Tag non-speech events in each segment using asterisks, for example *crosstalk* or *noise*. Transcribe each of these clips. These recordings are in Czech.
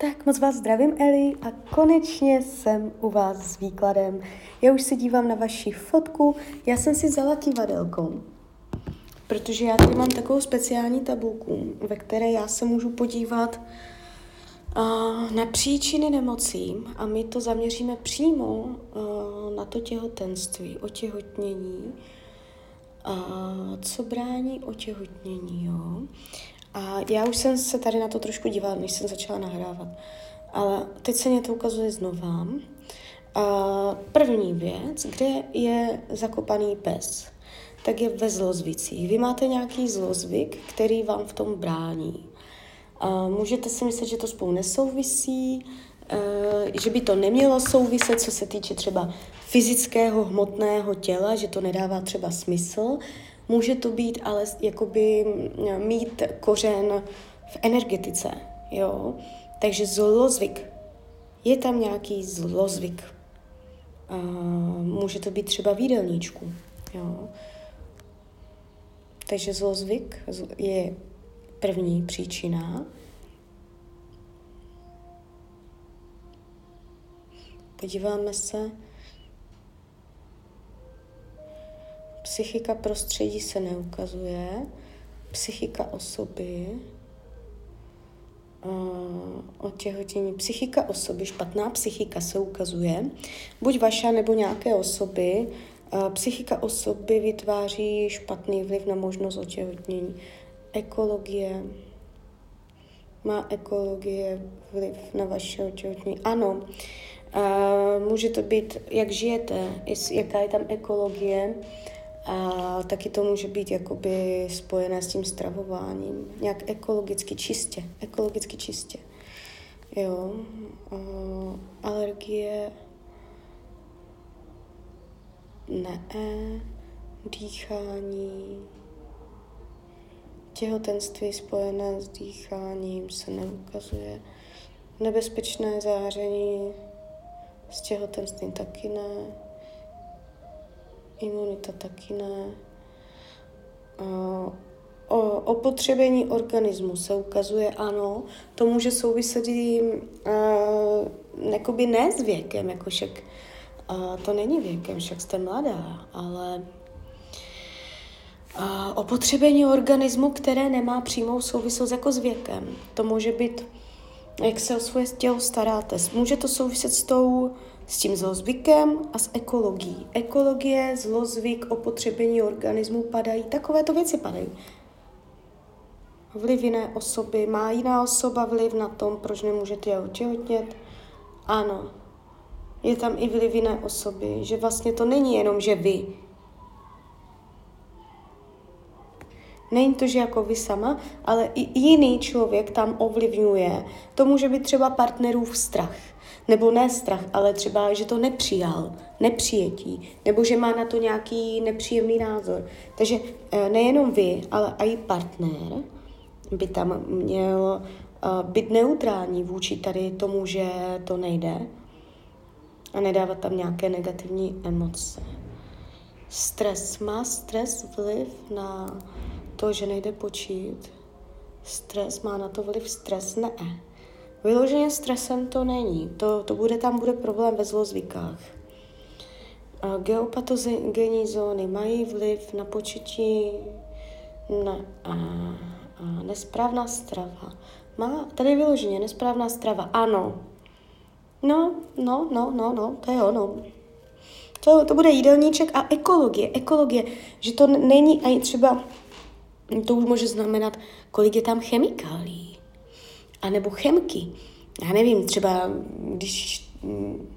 Tak moc vás zdravím, Eli, a konečně jsem u vás s výkladem. Já už se dívám na vaši fotku, já jsem si vzala kivadelkou, protože já tady mám takovou speciální tabulku, ve které já se můžu podívat uh, na příčiny nemocí a my to zaměříme přímo uh, na to těhotenství, otěhotnění, uh, co brání otěhotnění, jo. A já už jsem se tady na to trošku dívala, než jsem začala nahrávat. Ale teď se mě to ukazuje znova. A první věc, kde je zakopaný pes, tak je ve zlozvicích. Vy máte nějaký zlozvyk, který vám v tom brání. A můžete si myslet, že to spolu nesouvisí, že by to nemělo souviset, co se týče třeba fyzického, hmotného těla, že to nedává třeba smysl, Může to být ale jakoby mít kořen v energetice, jo. Takže zlozvyk. Je tam nějaký zlozvyk. A může to být třeba v jídelníčku, jo. Takže zlozvyk je první příčina. Podíváme se, Psychika prostředí se neukazuje, psychika osoby, uh, otěhotění, psychika osoby, špatná psychika se ukazuje, buď vaša nebo nějaké osoby, uh, psychika osoby vytváří špatný vliv na možnost otěhotnění. Ekologie, má ekologie vliv na vaše otěhotnění? Ano, uh, může to být, jak žijete, jaká je tam ekologie, a taky to může být jakoby spojené s tím stravováním, nějak ekologicky čistě, ekologicky čistě. Jo, uh, alergie, ne, dýchání, těhotenství spojené s dýcháním se neukazuje, nebezpečné záření? S těhotenstvím taky ne, imunita taky ne. O opotřebení organismu se ukazuje ano, to může souviset i uh, ne s věkem, jako však to není věkem, však jste mladá, ale opotřebení organismu, které nemá přímou souvislost jako s věkem. To může být, jak se o svoje tělo staráte. Může to souviset s tou s tím zlozvykem a s ekologií. Ekologie, zlozvyk, opotřebení organismu padají, takovéto věci padají. Vliv jiné osoby. Má jiná osoba vliv na tom, proč nemůžete je otěhotnět? Ano. Je tam i vliv jiné osoby, že vlastně to není jenom, že vy. Není to, že jako vy sama, ale i jiný člověk tam ovlivňuje. To může být třeba partnerův strach nebo ne strach, ale třeba, že to nepřijal, nepřijetí, nebo že má na to nějaký nepříjemný názor. Takže eh, nejenom vy, ale i partner by tam měl eh, být neutrální vůči tady tomu, že to nejde a nedávat tam nějaké negativní emoce. Stres. Má stres vliv na to, že nejde počít? Stres má na to vliv? Stres ne. Vyloženě stresem to není. To, to bude, tam bude problém ve zlozvykách. Geopatogenní zóny mají vliv na početí, na a, a nesprávná strava. Má, tady je vyloženě nesprávná strava, ano. No, no, no, no, no, to je ono. To, to bude jídelníček a ekologie, ekologie, že to není ani třeba, to už může znamenat, kolik je tam chemikálí a nebo chemky. Já nevím, třeba když mm,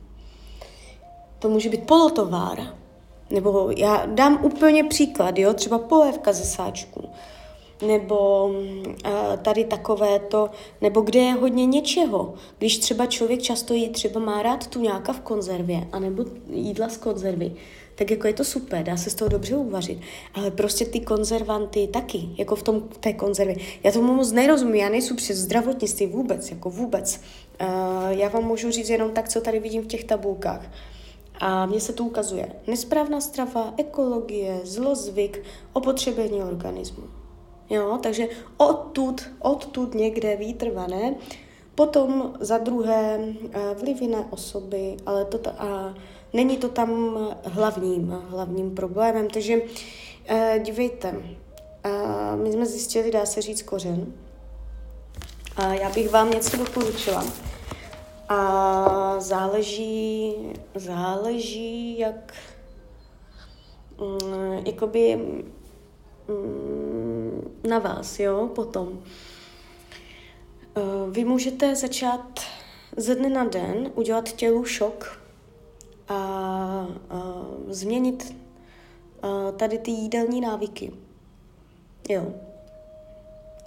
to může být polotovár, nebo já dám úplně příklad, jo, třeba polévka ze sáčku, nebo uh, tady takové to, nebo kde je hodně něčeho. Když třeba člověk často jí třeba má rád tu nějaká v konzervě, anebo jídla z konzervy, tak jako je to super, dá se z toho dobře uvařit. Ale prostě ty konzervanty taky, jako v tom té konzervě. Já tomu moc nerozumím, já nejsem přes zdravotnictví vůbec, jako vůbec. Uh, já vám můžu říct jenom tak, co tady vidím v těch tabulkách. A mně se to ukazuje. Nesprávná strava, ekologie, zlozvyk, opotřebení organismu. Jo, takže odtud, odtud někde výtrvané Potom za druhé uh, vliv jiné osoby, ale to uh, není to tam hlavním, hlavním problémem. Takže uh, dívejte, uh, my jsme zjistili, dá se říct, kořen. A já bych vám něco doporučila. A záleží, záleží, jak um, jakoby um, na vás, jo, potom. Uh, vy můžete začát ze dne na den udělat tělu šok a, a změnit a tady ty jídelní návyky. Jo.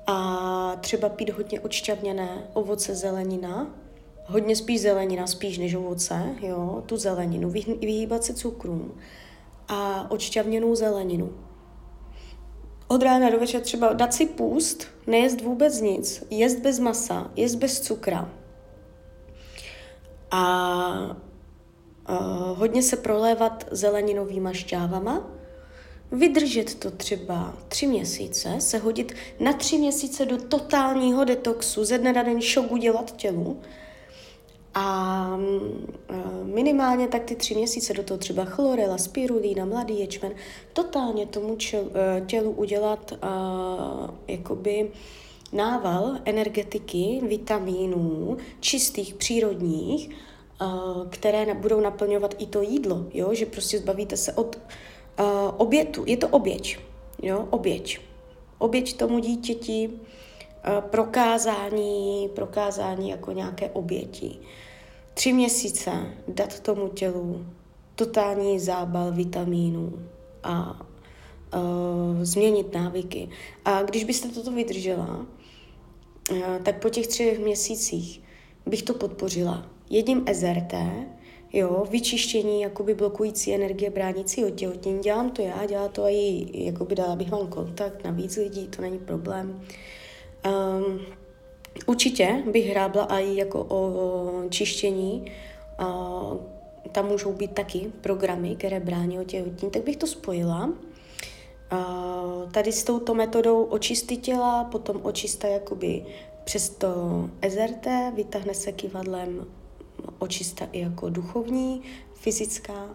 A třeba pít hodně odšťavněné ovoce, zelenina, hodně spíš zelenina, spíš než ovoce, jo, tu zeleninu, vyhýbat se cukrům a odšťavněnou zeleninu. Od rána do večera třeba dát si půst, nejíst vůbec nic, jíst bez masa, jíst bez cukra. A uh, hodně se prolévat zeleninovýma šťávama, vydržet to třeba tři měsíce, se hodit na tři měsíce do totálního detoxu, ze dne na den šok udělat tělu, a e, minimálně tak ty tři měsíce do toho třeba chlorela, spirulína, mladý ječmen, totálně tomu čel, e, tělu udělat jakoby nával energetiky, vitamínů, čistých, přírodních, které budou naplňovat i to jídlo, jo? že prostě zbavíte se od uh, obětu. Je to oběť, jo? oběť. Oběť tomu dítěti, prokázání, prokázání jako nějaké oběti tři měsíce dát tomu tělu totální zábal vitamínů a uh, změnit návyky. A když byste toto vydržela, uh, tak po těch třech měsících bych to podpořila. Jedním SRT, jo, vyčištění jakoby blokující energie bránící otěhotnění. Dělám to já, dělá to i, jakoby dala bych vám kontakt na víc lidí, to není problém. Um, Určitě bych hrábla i jako o čištění. A tam můžou být taky programy, které brání otěhotnění, tak bych to spojila. A tady s touto metodou očisty těla, potom očista jakoby přes to SRT, vytáhne se kivadlem očista i jako duchovní, fyzická,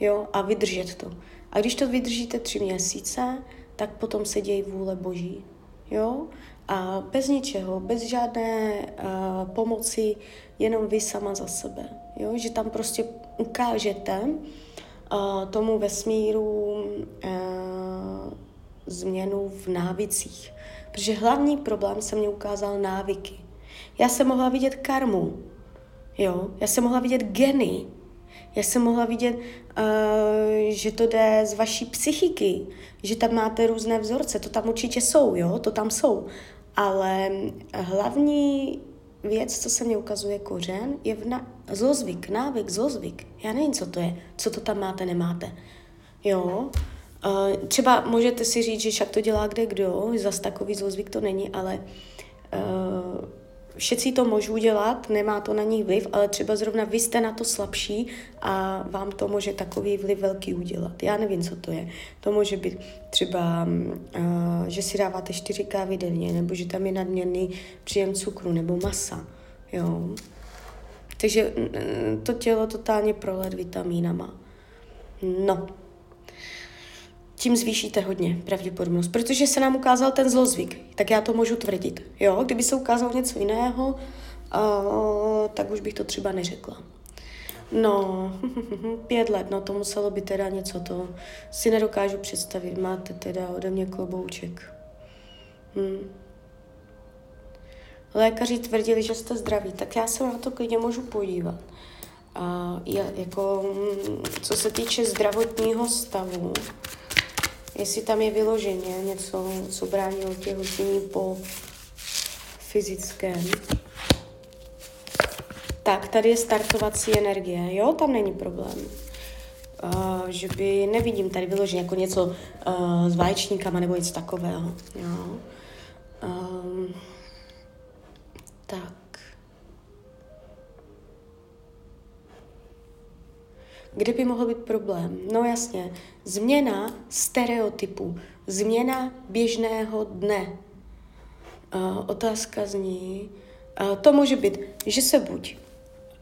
jo, a vydržet to. A když to vydržíte tři měsíce, tak potom se dějí vůle Boží, jo. A bez ničeho, bez žádné uh, pomoci, jenom vy sama za sebe. Jo? Že tam prostě ukážete uh, tomu vesmíru uh, změnu v návicích. Protože hlavní problém se mě ukázal návyky. Já jsem mohla vidět karmu, jo? já jsem mohla vidět geny, já jsem mohla vidět, uh, že to jde z vaší psychiky, že tam máte různé vzorce, to tam určitě jsou, jo, to tam jsou. Ale hlavní věc, co se mě ukazuje kořen, je v na- zlozvyk, návyk, zlozvyk. Já nevím, co to je, co to tam máte, nemáte. Jo, uh, třeba můžete si říct, že však to dělá kde kdo, zas takový zlozvyk to není, ale uh, Všetci to můžou dělat, nemá to na nich vliv, ale třeba zrovna vy jste na to slabší a vám to může takový vliv velký udělat. Já nevím, co to je. To může být třeba, uh, že si dáváte čtyři kávy denně, nebo že tam je nadměrný příjem cukru nebo masa. Jo. Takže to tělo totálně prolet vitamínama. No, tím zvýšíte hodně pravděpodobnost, protože se nám ukázal ten zlozvyk, tak já to můžu tvrdit. Jo, kdyby se ukázal něco jiného, uh, tak už bych to třeba neřekla. No, *laughs* pět let, no to muselo být teda něco, to si nedokážu představit. Máte teda ode mě klobouček. Hm. Lékaři tvrdili, že jste zdraví, tak já se na to klidně můžu podívat. A je, jako, hm, co se týče zdravotního stavu, jestli tam je vyloženě něco, co brání otěhotnění po fyzickém. Tak, tady je startovací energie, jo, tam není problém. Uh, že by, nevidím tady vyloženě jako něco uh, s vaječníkama nebo něco takového, jo. Kde by mohl být problém? No jasně, změna stereotypu, změna běžného dne. Uh, otázka zní, Uh, to může být, že se buď,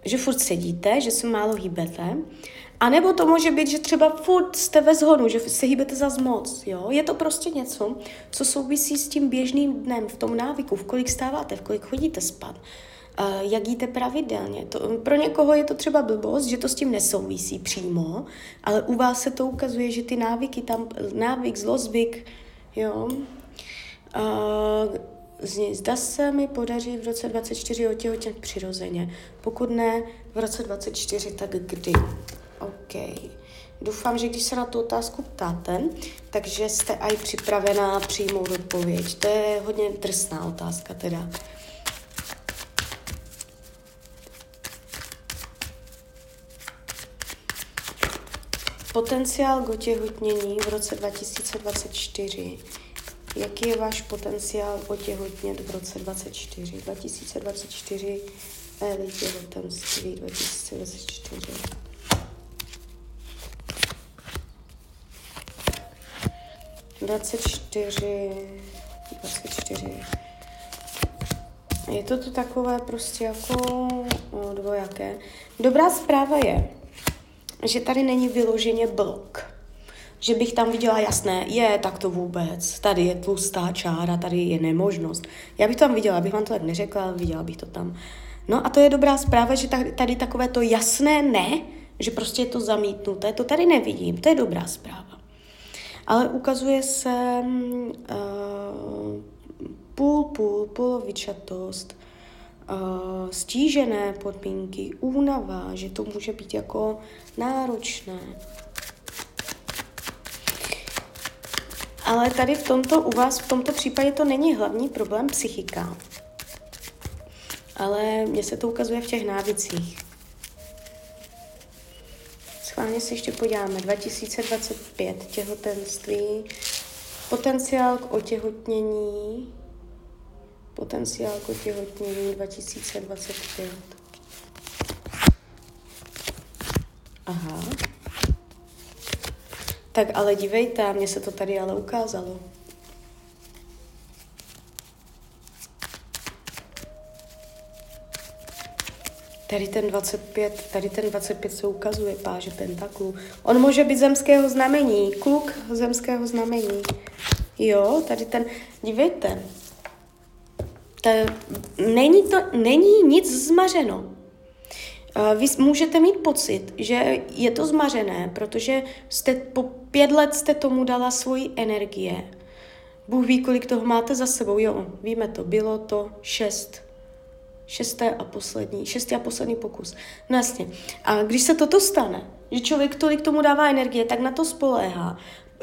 že furt sedíte, že se málo hýbete, a nebo to může být, že třeba furt jste ve zhonu, že se hýbete za moc. Jo? Je to prostě něco, co souvisí s tím běžným dnem, v tom návyku, v kolik stáváte, v kolik chodíte spát, uh, jak jíte pravidelně. To, pro někoho je to třeba blbost, že to s tím nesouvisí přímo, ale u vás se to ukazuje, že ty návyky tam, návyk, zlozvyk, jo, uh, Zda se mi podaří v roce 24 otěhotnět přirozeně. Pokud ne v roce 24, tak kdy? OK. Doufám, že když se na tu otázku ptáte, takže jste aj připravená přijmout odpověď. To je hodně drsná otázka teda. Potenciál k otěhotnění v roce 2024. Jaký je váš potenciál otěhotnět v roce 2024? 2024 těhotenství 2024. 24, 24. Je to tu takové prostě jako o, dvojaké. Dobrá zpráva je, že tady není vyloženě blok. Že bych tam viděla jasné, je, tak to vůbec, tady je tlustá čára, tady je nemožnost. Já bych to tam viděla, abych vám to tak neřekla, viděla bych to tam. No a to je dobrá zpráva, že tady, tady takové to jasné ne, že prostě je to zamítnuté, to tady nevidím, to je dobrá zpráva ale ukazuje se uh, půl, půl, polovičatost, uh, stížené podmínky, únava, že to může být jako náročné. Ale tady v tomto, u vás v tomto případě to není hlavní problém psychika. Ale mně se to ukazuje v těch návicích. Schválně si ještě podíváme. 2025 těhotenství, potenciál k otěhotnění, potenciál k otěhotnění 2025. Aha. Tak ale dívejte, mně se to tady ale ukázalo. Tady ten 25, tady ten 25 se ukazuje páže pentaklu. On může být zemského znamení, kluk zemského znamení. Jo, tady ten, dívejte, ta, není, to, není nic zmařeno. Vy můžete mít pocit, že je to zmařené, protože jste po pět let jste tomu dala svoji energie. Bůh ví, kolik toho máte za sebou. Jo, víme to, bylo to šest šesté a poslední, šestý a poslední pokus. No jasně. A když se toto stane, že člověk tolik tomu dává energie, tak na to spoléhá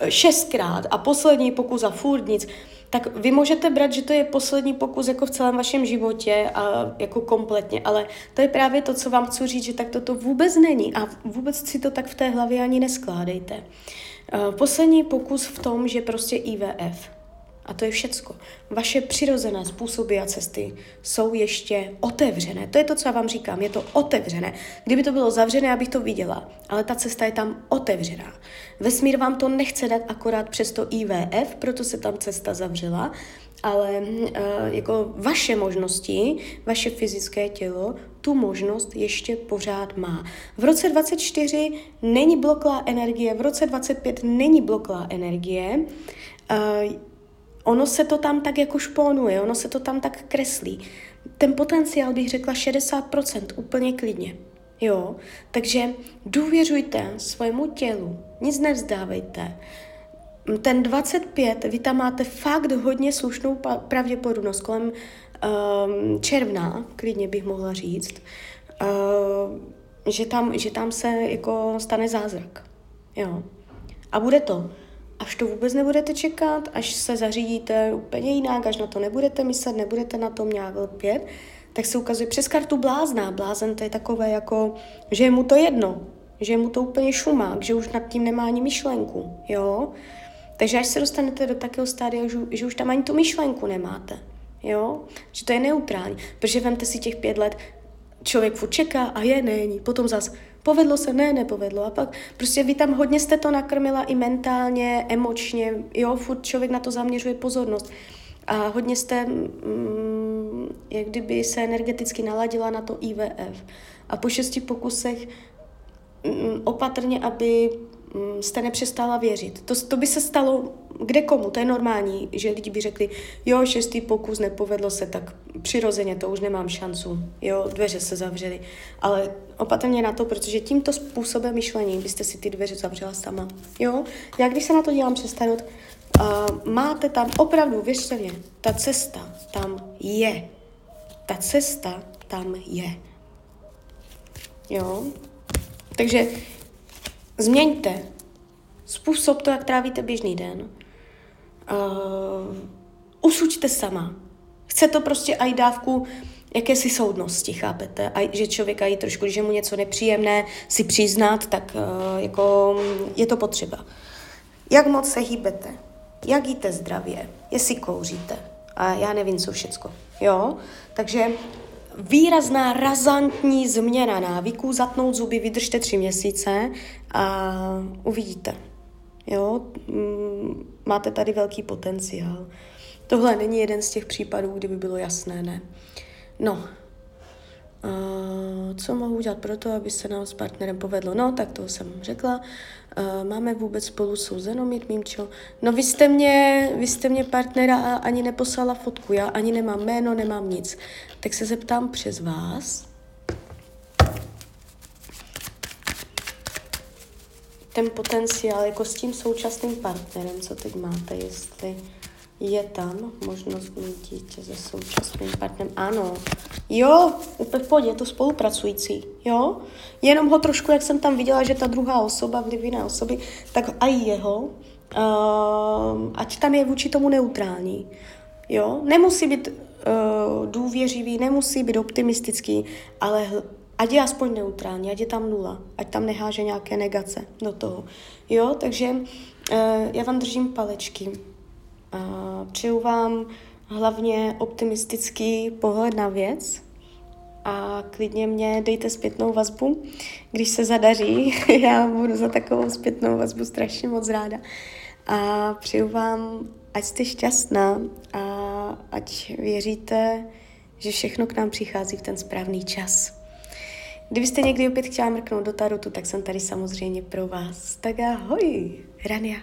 šestkrát a poslední pokus a furt nic, tak vy můžete brát, že to je poslední pokus jako v celém vašem životě a jako kompletně, ale to je právě to, co vám chci říct, že tak toto vůbec není a vůbec si to tak v té hlavě ani neskládejte. Eh, poslední pokus v tom, že prostě IVF, a to je všecko. Vaše přirozené způsoby a cesty jsou ještě otevřené. To je to, co já vám říkám. Je to otevřené. Kdyby to bylo zavřené, já bych to viděla. Ale ta cesta je tam otevřená. Vesmír vám to nechce dát akorát přes to IVF, proto se tam cesta zavřela. Ale uh, jako vaše možnosti, vaše fyzické tělo tu možnost ještě pořád má. V roce 24 není bloklá energie, v roce 25 není bloklá energie. Uh, ono se to tam tak jako šponuje, ono se to tam tak kreslí. Ten potenciál bych řekla 60% úplně klidně. Jo, takže důvěřujte svému tělu, nic nevzdávejte. Ten 25, vy tam máte fakt hodně slušnou pravděpodobnost, kolem um, června, klidně bych mohla říct, uh, že, tam, že tam se jako stane zázrak. Jo. A bude to až to vůbec nebudete čekat, až se zařídíte úplně jinak, až na to nebudete myslet, nebudete na tom nějak lpět, tak se ukazuje přes kartu blázná. Blázen to je takové jako, že je mu to jedno, že je mu to úplně šumák, že už nad tím nemá ani myšlenku, jo. Takže až se dostanete do takového stádia, že, že už tam ani tu myšlenku nemáte, jo, že to je neutrální, protože vemte si těch pět let, člověk furt čeká a je, není, potom zas povedlo se, ne, nepovedlo. A pak prostě vy tam hodně jste to nakrmila i mentálně, emočně, jo, furt člověk na to zaměřuje pozornost. a hodně jste, mm, jak kdyby se energeticky naladila na to IVF. A po šesti pokusech mm, opatrně, aby jste nepřestala věřit. To, to by se stalo kde komu, to je normální, že lidi by řekli, jo, šestý pokus, nepovedlo se, tak přirozeně to už nemám šancu, jo, dveře se zavřely. Ale opatrně na to, protože tímto způsobem myšlení byste si ty dveře zavřela sama, jo. Já když se na to dělám přes tarot, uh, máte tam opravdu, věřte mě, ta cesta tam je. Ta cesta tam je. Jo? Takže změňte způsob to, jak trávíte běžný den. Uh, usuďte sama. Chce to prostě aj dávku jakési soudnosti, chápete? A že člověk aj trošku, když je mu něco nepříjemné, si přiznat, tak uh, jako je to potřeba. Jak moc se hýbete? Jak jíte zdravě? Jestli kouříte? A já nevím, co všecko. Jo? Takže výrazná, razantní změna návyků, zatnout zuby, vydržte tři měsíce a uvidíte. Jo? Mm, máte tady velký potenciál. Tohle není jeden z těch případů, kdyby bylo jasné, ne. No, co mohu udělat pro to, aby se nám s partnerem povedlo? No, tak to jsem řekla. Máme vůbec spolu souzeno mít mýmčo? No, vy jste mě, vy jste mě partnera ani neposlala fotku, já ani nemám jméno, nemám nic. Tak se zeptám přes vás. Ten potenciál jako s tím současným partnerem, co teď máte, jestli je tam možnost mít dítě se současným partnerem? Ano. Jo, úplně v pohodě, je to spolupracující, jo? Jenom ho trošku, jak jsem tam viděla, že ta druhá osoba, vliv jiné osoby, tak i jeho, uh, ať tam je vůči tomu neutrální, jo? Nemusí být uh, důvěřivý, nemusí být optimistický, ale ať je aspoň neutrální, ať je tam nula, ať tam neháže nějaké negace do toho, jo? Takže uh, já vám držím palečky. Přeju vám hlavně optimistický pohled na věc a klidně mě dejte zpětnou vazbu, když se zadaří. *laughs* Já budu za takovou zpětnou vazbu strašně moc ráda. A přeju vám, ať jste šťastná a ať věříte, že všechno k nám přichází v ten správný čas. Kdybyste někdy opět chtěla mrknout do tarotu, tak jsem tady samozřejmě pro vás. Tak ahoj, Rania.